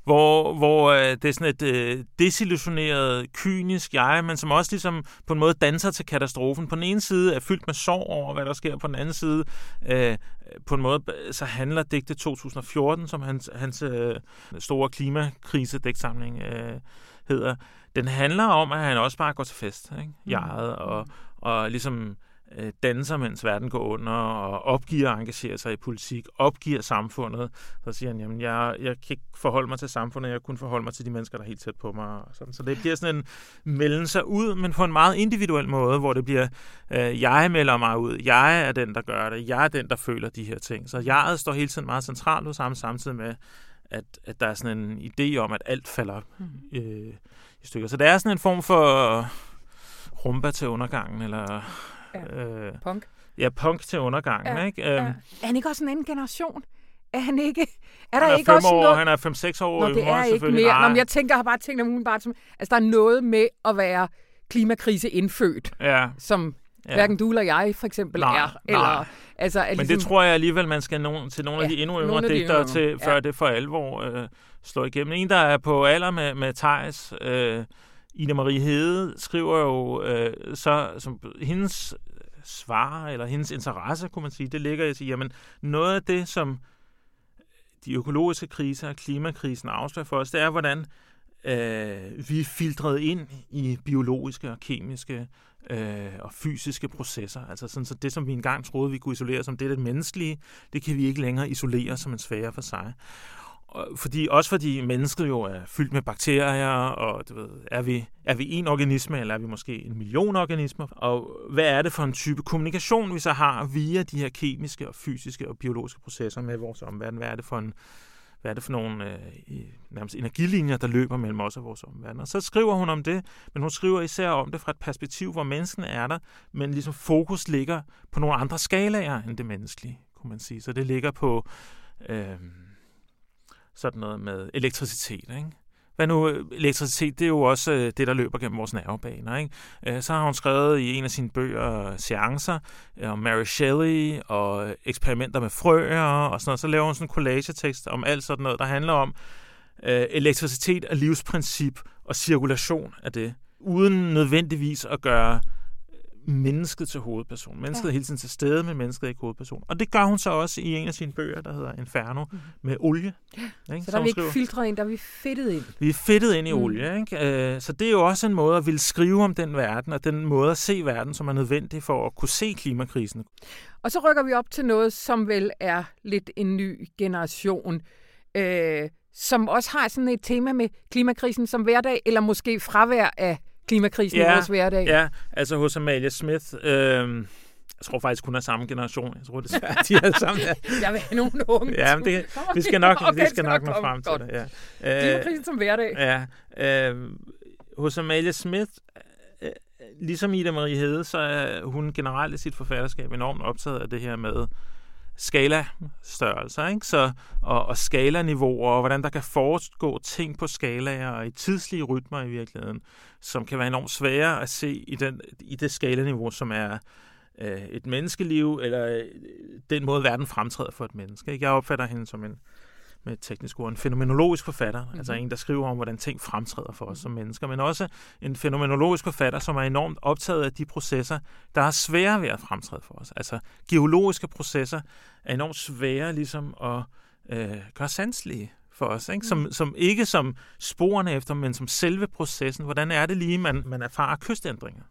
hvor, hvor øh, det er sådan et øh, desillusioneret, kynisk jeg, men som også ligesom på en måde danser til katastrofen. På den ene side er fyldt med sorg over, hvad der sker. På den anden side, øh, på en måde, så handler digte 2014, som hans, hans øh, store klimakrise-digtsamling øh, hedder, den handler om, at han også bare går til fest, ikke? Mm. Jeget, og, og ligesom øh, danser, mens verden går under, og opgiver at engagere sig i politik, opgiver samfundet. Så siger han, jamen, jeg, jeg kan ikke forholde mig til samfundet, jeg kun forholde mig til de mennesker, der er helt tæt på mig. Og sådan. Så det bliver sådan en melden sig ud, men på en meget individuel måde, hvor det bliver, øh, jeg melder mig ud, jeg er den, der gør det, jeg er den, der føler de her ting. Så jeg står hele tiden meget centralt hos ham, samtidig med, at, at der er sådan en idé om, at alt falder mm. øh, i stykker. Så det er sådan en form for rumba til undergangen, eller Ja. Øh, punk. Ja, punk til undergangen. Ja, ikke? Ja. Øhm, er han ikke også en anden generation? Er han ikke? Er der han er ikke også år, noget... Han er 5-6 år Nå, det er ikke mere. Nå, men jeg tænker, jeg har bare tænkt om bare som... Altså, der er noget med at være klimakrise indfødt, ja. som ja. hverken du eller jeg for eksempel nej, er. Eller, nej. Altså, er ligesom... Men det tror jeg alligevel, man skal nå til nogle ja, af de endnu yngre digtere til, før ja. det for alvor øh, slår igennem. En, der er på alder med, med Thijs, øh, Ida Marie Hede skriver jo øh, så, som hendes svar, eller hendes interesse, kunne man sige, det ligger i at sige, jamen noget af det, som de økologiske kriser og klimakrisen afslører for os, det er, hvordan øh, vi er filtreret ind i biologiske og kemiske øh, og fysiske processer. Altså sådan, så det, som vi engang troede, vi kunne isolere som det, er det menneskelige, det kan vi ikke længere isolere som en sfære for sig fordi, også fordi mennesket jo er fyldt med bakterier, og du ved, er, vi, er vi en organisme, eller er vi måske en million organismer? Og hvad er det for en type kommunikation, vi så har via de her kemiske og fysiske og biologiske processer med vores omverden? Hvad er det for en hvad er det for nogle øh, nærmest energilinjer, der løber mellem os og vores omverden. Og så skriver hun om det, men hun skriver især om det fra et perspektiv, hvor mennesken er der, men ligesom fokus ligger på nogle andre skalaer end det menneskelige, kunne man sige. Så det ligger på øh, sådan noget med elektricitet. Ikke? Hvad nu, elektricitet, det er jo også øh, det, der løber gennem vores nervebaner. Ikke? Øh, så har hun skrevet i en af sine bøger, Seancer, øh, om Mary Shelley og eksperimenter med frøer og sådan noget. Så laver hun sådan en collagetekst om alt sådan noget, der handler om elektricitet og livsprincip og cirkulation af det, uden nødvendigvis at gøre mennesket til hovedperson. Mennesket ja. er hele tiden til stede, men mennesket er ikke hovedperson. Og det gør hun så også i en af sine bøger, der hedder Inferno, mm. med olie. Ja. Ikke? Så der er vi ikke filtreret ind, der er vi fedtet ind. Vi er fedtet ind i mm. olie. Ikke? Øh, så det er jo også en måde at ville skrive om den verden, og den måde at se verden, som er nødvendig for at kunne se klimakrisen. Og så rykker vi op til noget, som vel er lidt en ny generation, øh, som også har sådan et tema med klimakrisen som hverdag, eller måske fravær af klimakrisen ja, i vores hverdag. Ja, altså hos Amalia Smith, øh, Jeg tror faktisk kun er samme generation. Jeg tror, det er de er sammen. Ja. Jeg vil have nogle unge. Ja, men det, vi skal nok, vi skal nok nå frem til det. Ja. Klimakrisen som hverdag. Ja, øh, hos Amalie Smith, øh, ligesom Ida Marie Hede, så er hun generelt i sit forfatterskab enormt optaget af det her med skalastørrelser, ikke? Så, og, og skalaniveauer, og hvordan der kan foregå ting på skalaer og i tidslige rytmer i virkeligheden, som kan være enormt svære at se i, den, i det skalaniveau, som er øh, et menneskeliv, eller øh, den måde, verden fremtræder for et menneske. Ikke? Jeg opfatter hende som en med et teknisk ord, en fænomenologisk forfatter, mm-hmm. altså en, der skriver om, hvordan ting fremtræder for os som mennesker, men også en fænomenologisk forfatter, som er enormt optaget af de processer, der er svære ved at fremtræde for os. Altså geologiske processer er enormt svære ligesom at øh, gøre sanselige for os, ikke? Som, som ikke som sporene efter, men som selve processen. Hvordan er det lige, man, man erfarer kystændringer?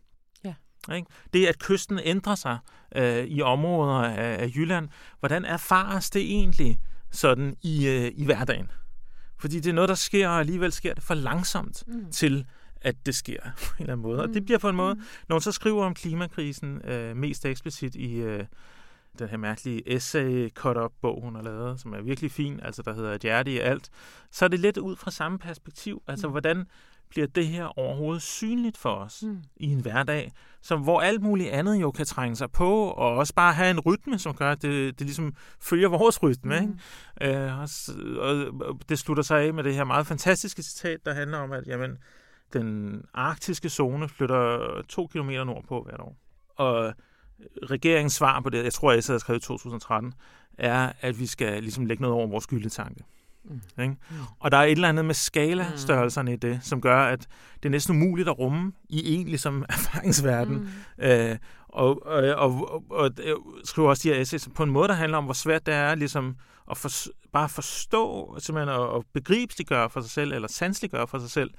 Ja. Ikke? Det, at kysten ændrer sig øh, i områder af, af Jylland, hvordan erfares det egentlig sådan i, øh, i hverdagen? Fordi det er noget, der sker, og alligevel sker det for langsomt mm. til, at det sker på en eller anden måde. Og det bliver på en måde, når hun så skriver om klimakrisen øh, mest eksplicit i øh, den her mærkelige essay cut up bog hun har lavet, som er virkelig fin, altså der hedder Et hjerte i alt, så er det lidt ud fra samme perspektiv. Altså, mm. hvordan bliver det her overhovedet synligt for os mm. i en hverdag, som, hvor alt muligt andet jo kan trænge sig på, og også bare have en rytme, som gør, at det, det ligesom følger vores rytme. Mm. Ikke? Øh, og, og det slutter sig af med det her meget fantastiske citat, der handler om, at jamen, den arktiske zone flytter to kilometer nordpå hvert år. Og regeringens svar på det, jeg tror, jeg havde skrevet i 2013, er, at vi skal ligesom lægge noget over vores skyldetanke. Mm. Ikke? Og der er et eller andet med skalastørrelserne i det, som gør, at det er næsten umuligt at rumme i en ligesom erfaringsverden. Mm. Øh, og, og, og, og, og jeg skriver også de her essays på en måde, der handler om, hvor svært det er ligesom at for, bare forstå, simpelthen at, at begribsliggøre for sig selv, eller sansliggøre for sig selv,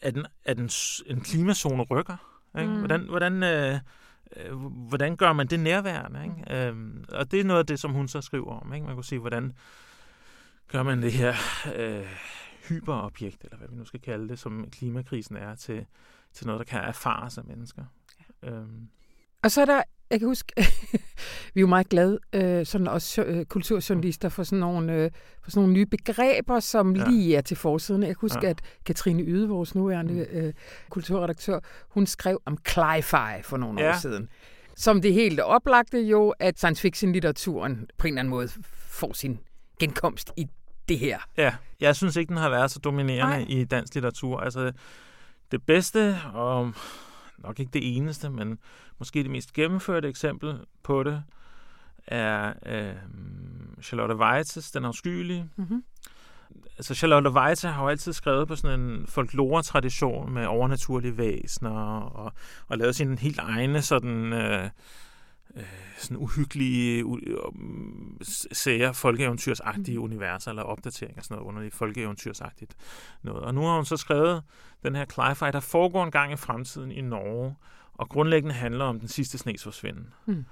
at en, at en, en klimazone rykker. Ikke? Mm. Hvordan, hvordan, øh, øh, hvordan gør man det nærværende? Ikke? Øhm, og det er noget af det, som hun så skriver om. Ikke? Man kunne sige, hvordan gør man det her øh, hyperobjekt, eller hvad vi nu skal kalde det, som klimakrisen er, til, til noget, der kan erfares af mennesker. Ja. Øhm, Og så er der, jeg kan huske, vi er jo meget glade, øh, sådan også øh, kulturjournalister, for sådan, nogle, øh, for sådan nogle nye begreber, som Ja. lige er til forsiden. Jeg kan huske, Ja. ja. at Katrine Yde, vores nuværende øh, kulturredaktør, hun skrev om cli-fi for nogle Ja. år siden. Som det helt oplagte jo, at science fiction-litteraturen på en eller anden måde får sin genkomst i det her. Ja, jeg synes ikke, den har været så dominerende Nej. i dansk litteratur. Altså, det bedste, og nok ikke det eneste, men måske det mest gennemførte eksempel på det, er øh, Charlotte Weitzes Den afskyelige. Mm-hmm. Altså, Charlotte Weitze har jo altid skrevet på sådan en folklore-tradition med overnaturlige væsener, og, og lavet sine helt egne sådan... Øh, øh, sådan uhyggelige u- sager, folkeeventyrsagtige mm. universer, eller opdateringer, sådan noget underligt folkeeventyrsagtigt noget. Og nu har hun så skrevet den her Clyfy, der foregår en gang i fremtiden i Norge, og grundlæggende handler om den sidste snes forsvinden. Mm.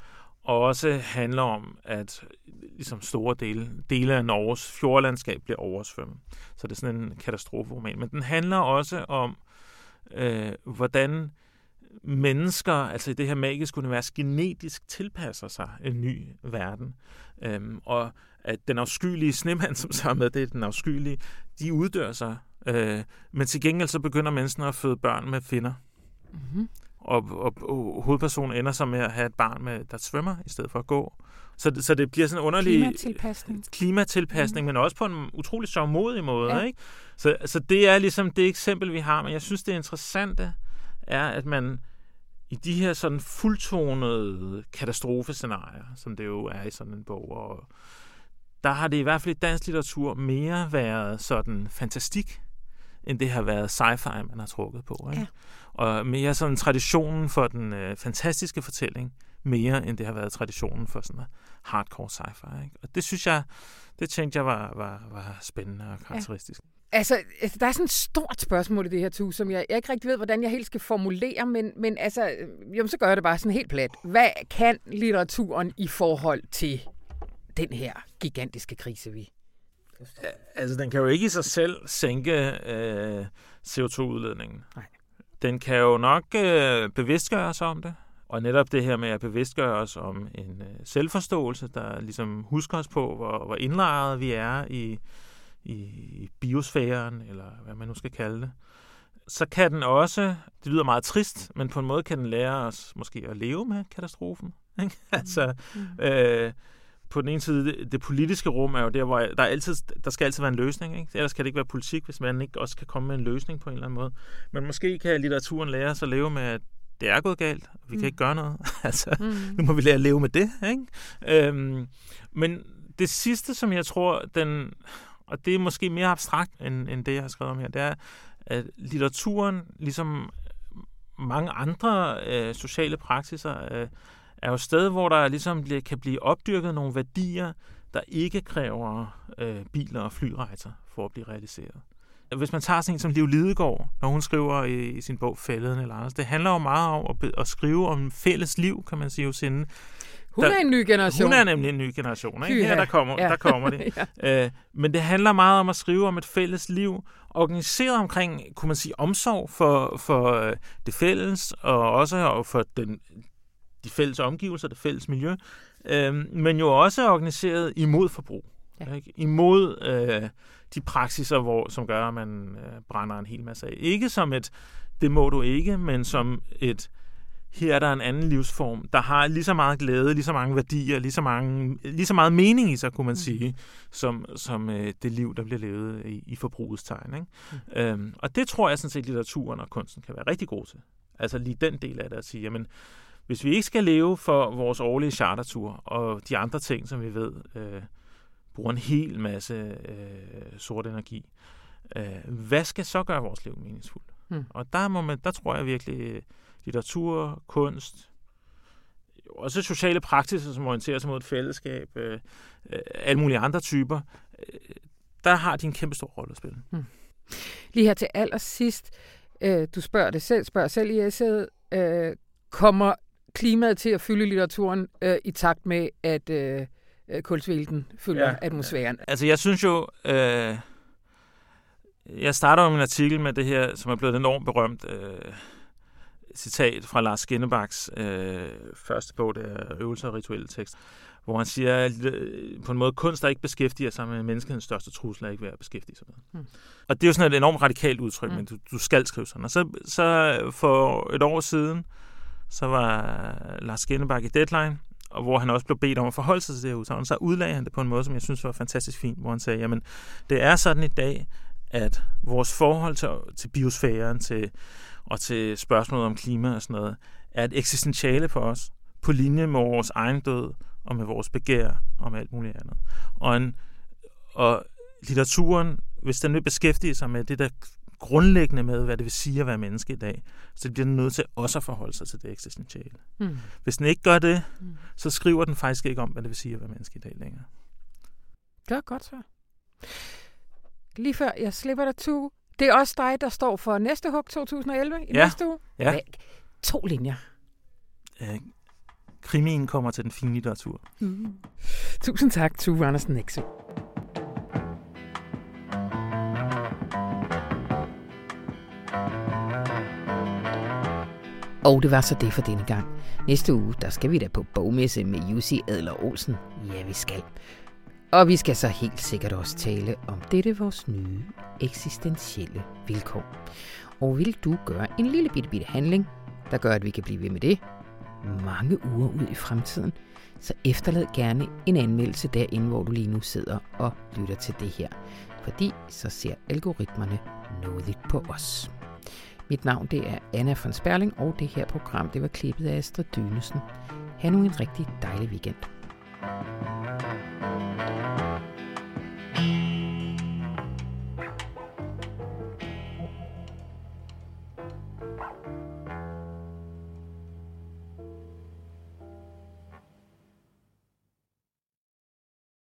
Og også handler om, at ligesom store dele, dele af Norges fjordlandskab bliver oversvømmet. Så det er sådan en katastroferoman. Men den handler også om, øh, hvordan mennesker, altså i det her magiske univers, genetisk tilpasser sig en ny verden. Øhm, og at den afskyelige snemand, som så er med, det er den afskyelige, de uddør sig. Øh, men til gengæld så begynder menneskene at føde børn med finner. Mm-hmm. Og, og, og hovedpersonen ender så med at have et barn, med, der svømmer i stedet for at gå. Så, det- så det bliver sådan en underlig Klimatilpasning. klimatilpasning, mm. men også på en utrolig sørgmodig måde. Ja. Ikke? Så, så det er ligesom det eksempel, vi har. Men jeg synes, det interessante er, at man i de her sådan fuldtonede katastrofescenarier, som det jo er i sådan en bog, og der har det i hvert fald i dansk litteratur mere været sådan fantastik, end det har været sci-fi, man har trukket på. Ikke? Ja. Og mere sådan traditionen for den øh, fantastiske fortælling, mere end det har været traditionen for sådan hardcore sci-fi. Ikke? Og det synes jeg, det tænkte jeg var, var, var spændende og karakteristisk. Altså, altså, der er sådan et stort spørgsmål i det her, tu, som jeg, jeg ikke rigtig ved, hvordan jeg helt skal formulere, men, men altså, øh, jamen, så gør jeg det bare sådan helt plat. Hvad kan litteraturen i forhold til den her gigantiske krise, vi... Altså, den kan jo ikke i sig selv sænke øh, CO2-udledningen. Nej. Den kan jo nok øh, bevidstgøre sig om det. Og netop det her med at bevidstgøre os om en øh, selvforståelse, der ligesom husker os på, hvor, hvor indlejret vi er i, i biosfæren, eller hvad man nu skal kalde det. Så kan den også, det lyder meget trist, men på en måde kan den lære os måske at leve med katastrofen. Ikke? altså, mm. øh, på den ene side, det, det politiske rum er jo der, hvor der, er altid, der skal altid være en løsning. Ikke? Ellers kan det ikke være politik, hvis man ikke også kan komme med en løsning på en eller anden måde. Men måske kan litteraturen lære os at leve med, at det er gået galt, og vi mm. kan ikke gøre noget. altså, mm. nu må vi lære at leve med det. Ikke? Øhm, men det sidste, som jeg tror, den, og det er måske mere abstrakt, end, end det, jeg har skrevet om her, det er, at litteraturen, ligesom mange andre øh, sociale praksiser, øh, er jo sted, hvor der ligesom kan blive opdyrket nogle værdier, der ikke kræver øh, biler og flyrejser for at blive realiseret. Hvis man tager sådan en som Liv Lidegaard, når hun skriver i, i sin bog Fælden eller andet, det handler jo meget om at, at skrive om fælles liv, kan man sige hos hende. Hun der, er en ny generation. Hun er nemlig en ny generation. Ikke? Her der kommer, ja. der kommer det. ja. øh, men det handler meget om at skrive om et fælles liv, organiseret omkring, kunne man sige, omsorg for, for øh, det fælles, og også for den, de fælles omgivelser, det fælles miljø, øh, men jo også organiseret imod forbrug. Ja. Ikke? Imod øh, de praksiser, hvor, som gør, at man øh, brænder en hel masse af. Ikke som et, det må du ikke, men som et, her er der en anden livsform, der har lige så meget glæde, lige så mange værdier, lige så, mange, lige så meget mening i sig, kunne man mm. sige, som, som øh, det liv, der bliver levet i, i forbrugets tegn. Ikke? Mm. Øhm, og det tror jeg sådan set, litteraturen og kunsten kan være rigtig god til. Altså lige den del af det at sige, jamen, hvis vi ikke skal leve for vores årlige chartertur og de andre ting, som vi ved øh, bruger en hel masse øh, sort energi, øh, hvad skal så gøre vores liv meningsfuldt? Mm. Og der, må man, der tror jeg virkelig, litteratur, kunst, også sociale praksiser, som orienterer sig mod et fællesskab, øh, øh, alle mulige andre typer, øh, der har de en kæmpe stor rolle at spille. Mm. Lige her til allersidst, øh, du spørger det selv, spørger selv i essayet, øh, kommer klimaet til at fylde litteraturen øh, i takt med, at øh, øh kulsvælten fylder ja, atmosfæren? Altså jeg synes jo, øh, jeg starter jo min artikel med det her, som er blevet enormt berømt, øh, citat fra Lars Skinnebaks øh, første bog, det er Øvelser og rituelle tekst, hvor han siger, at øh, på en måde kunst, der ikke beskæftiger sig med menneskehedens største trussel, er ikke værd at beskæftige sig med. Mm. Og det er jo sådan et enormt radikalt udtryk, mm. men du, du skal skrive sådan. Og så, så for et år siden, så var Lars Skinnebak i Deadline, og hvor han også blev bedt om at forholde sig til det her udsagn. Så udlagde han det på en måde, som jeg synes var fantastisk fint, hvor han sagde, jamen, det er sådan i dag, at vores forhold til, til biosfæren, til, og til spørgsmålet om klima og sådan noget, er et eksistentiale for os, på linje med vores egen død, og med vores begær, og med alt muligt andet. Og, en, og litteraturen, hvis den vil beskæftige sig med det der grundlæggende med, hvad det vil sige at være menneske i dag, så bliver den nødt til også at forholde sig til det eksistentiale. Mm. Hvis den ikke gør det, mm. så skriver den faktisk ikke om, hvad det vil sige at være menneske i dag længere. Gør godt så. Lige før jeg slipper dig to. Det er også dig, der står for næste hug 2011 i ja. næste uge. Ja. To linjer. Øh, krimien kommer til den fine litteratur. Mm. Tusind tak, Tue Andersen Nexø. Og det var så det for denne gang. Næste uge, der skal vi da på bogmesse med Jussi Adler Olsen. Ja, vi skal. Og vi skal så helt sikkert også tale om dette vores nye eksistentielle vilkår. Og vil du gøre en lille bitte, bitte handling, der gør, at vi kan blive ved med det, mange uger ud i fremtiden, så efterlad gerne en anmeldelse derinde, hvor du lige nu sidder og lytter til det her. Fordi så ser algoritmerne nådigt på os. Mit navn det er Anna von Sperling, og det her program det var klippet af Astrid Dynesen. Ha' nu en rigtig dejlig weekend thank you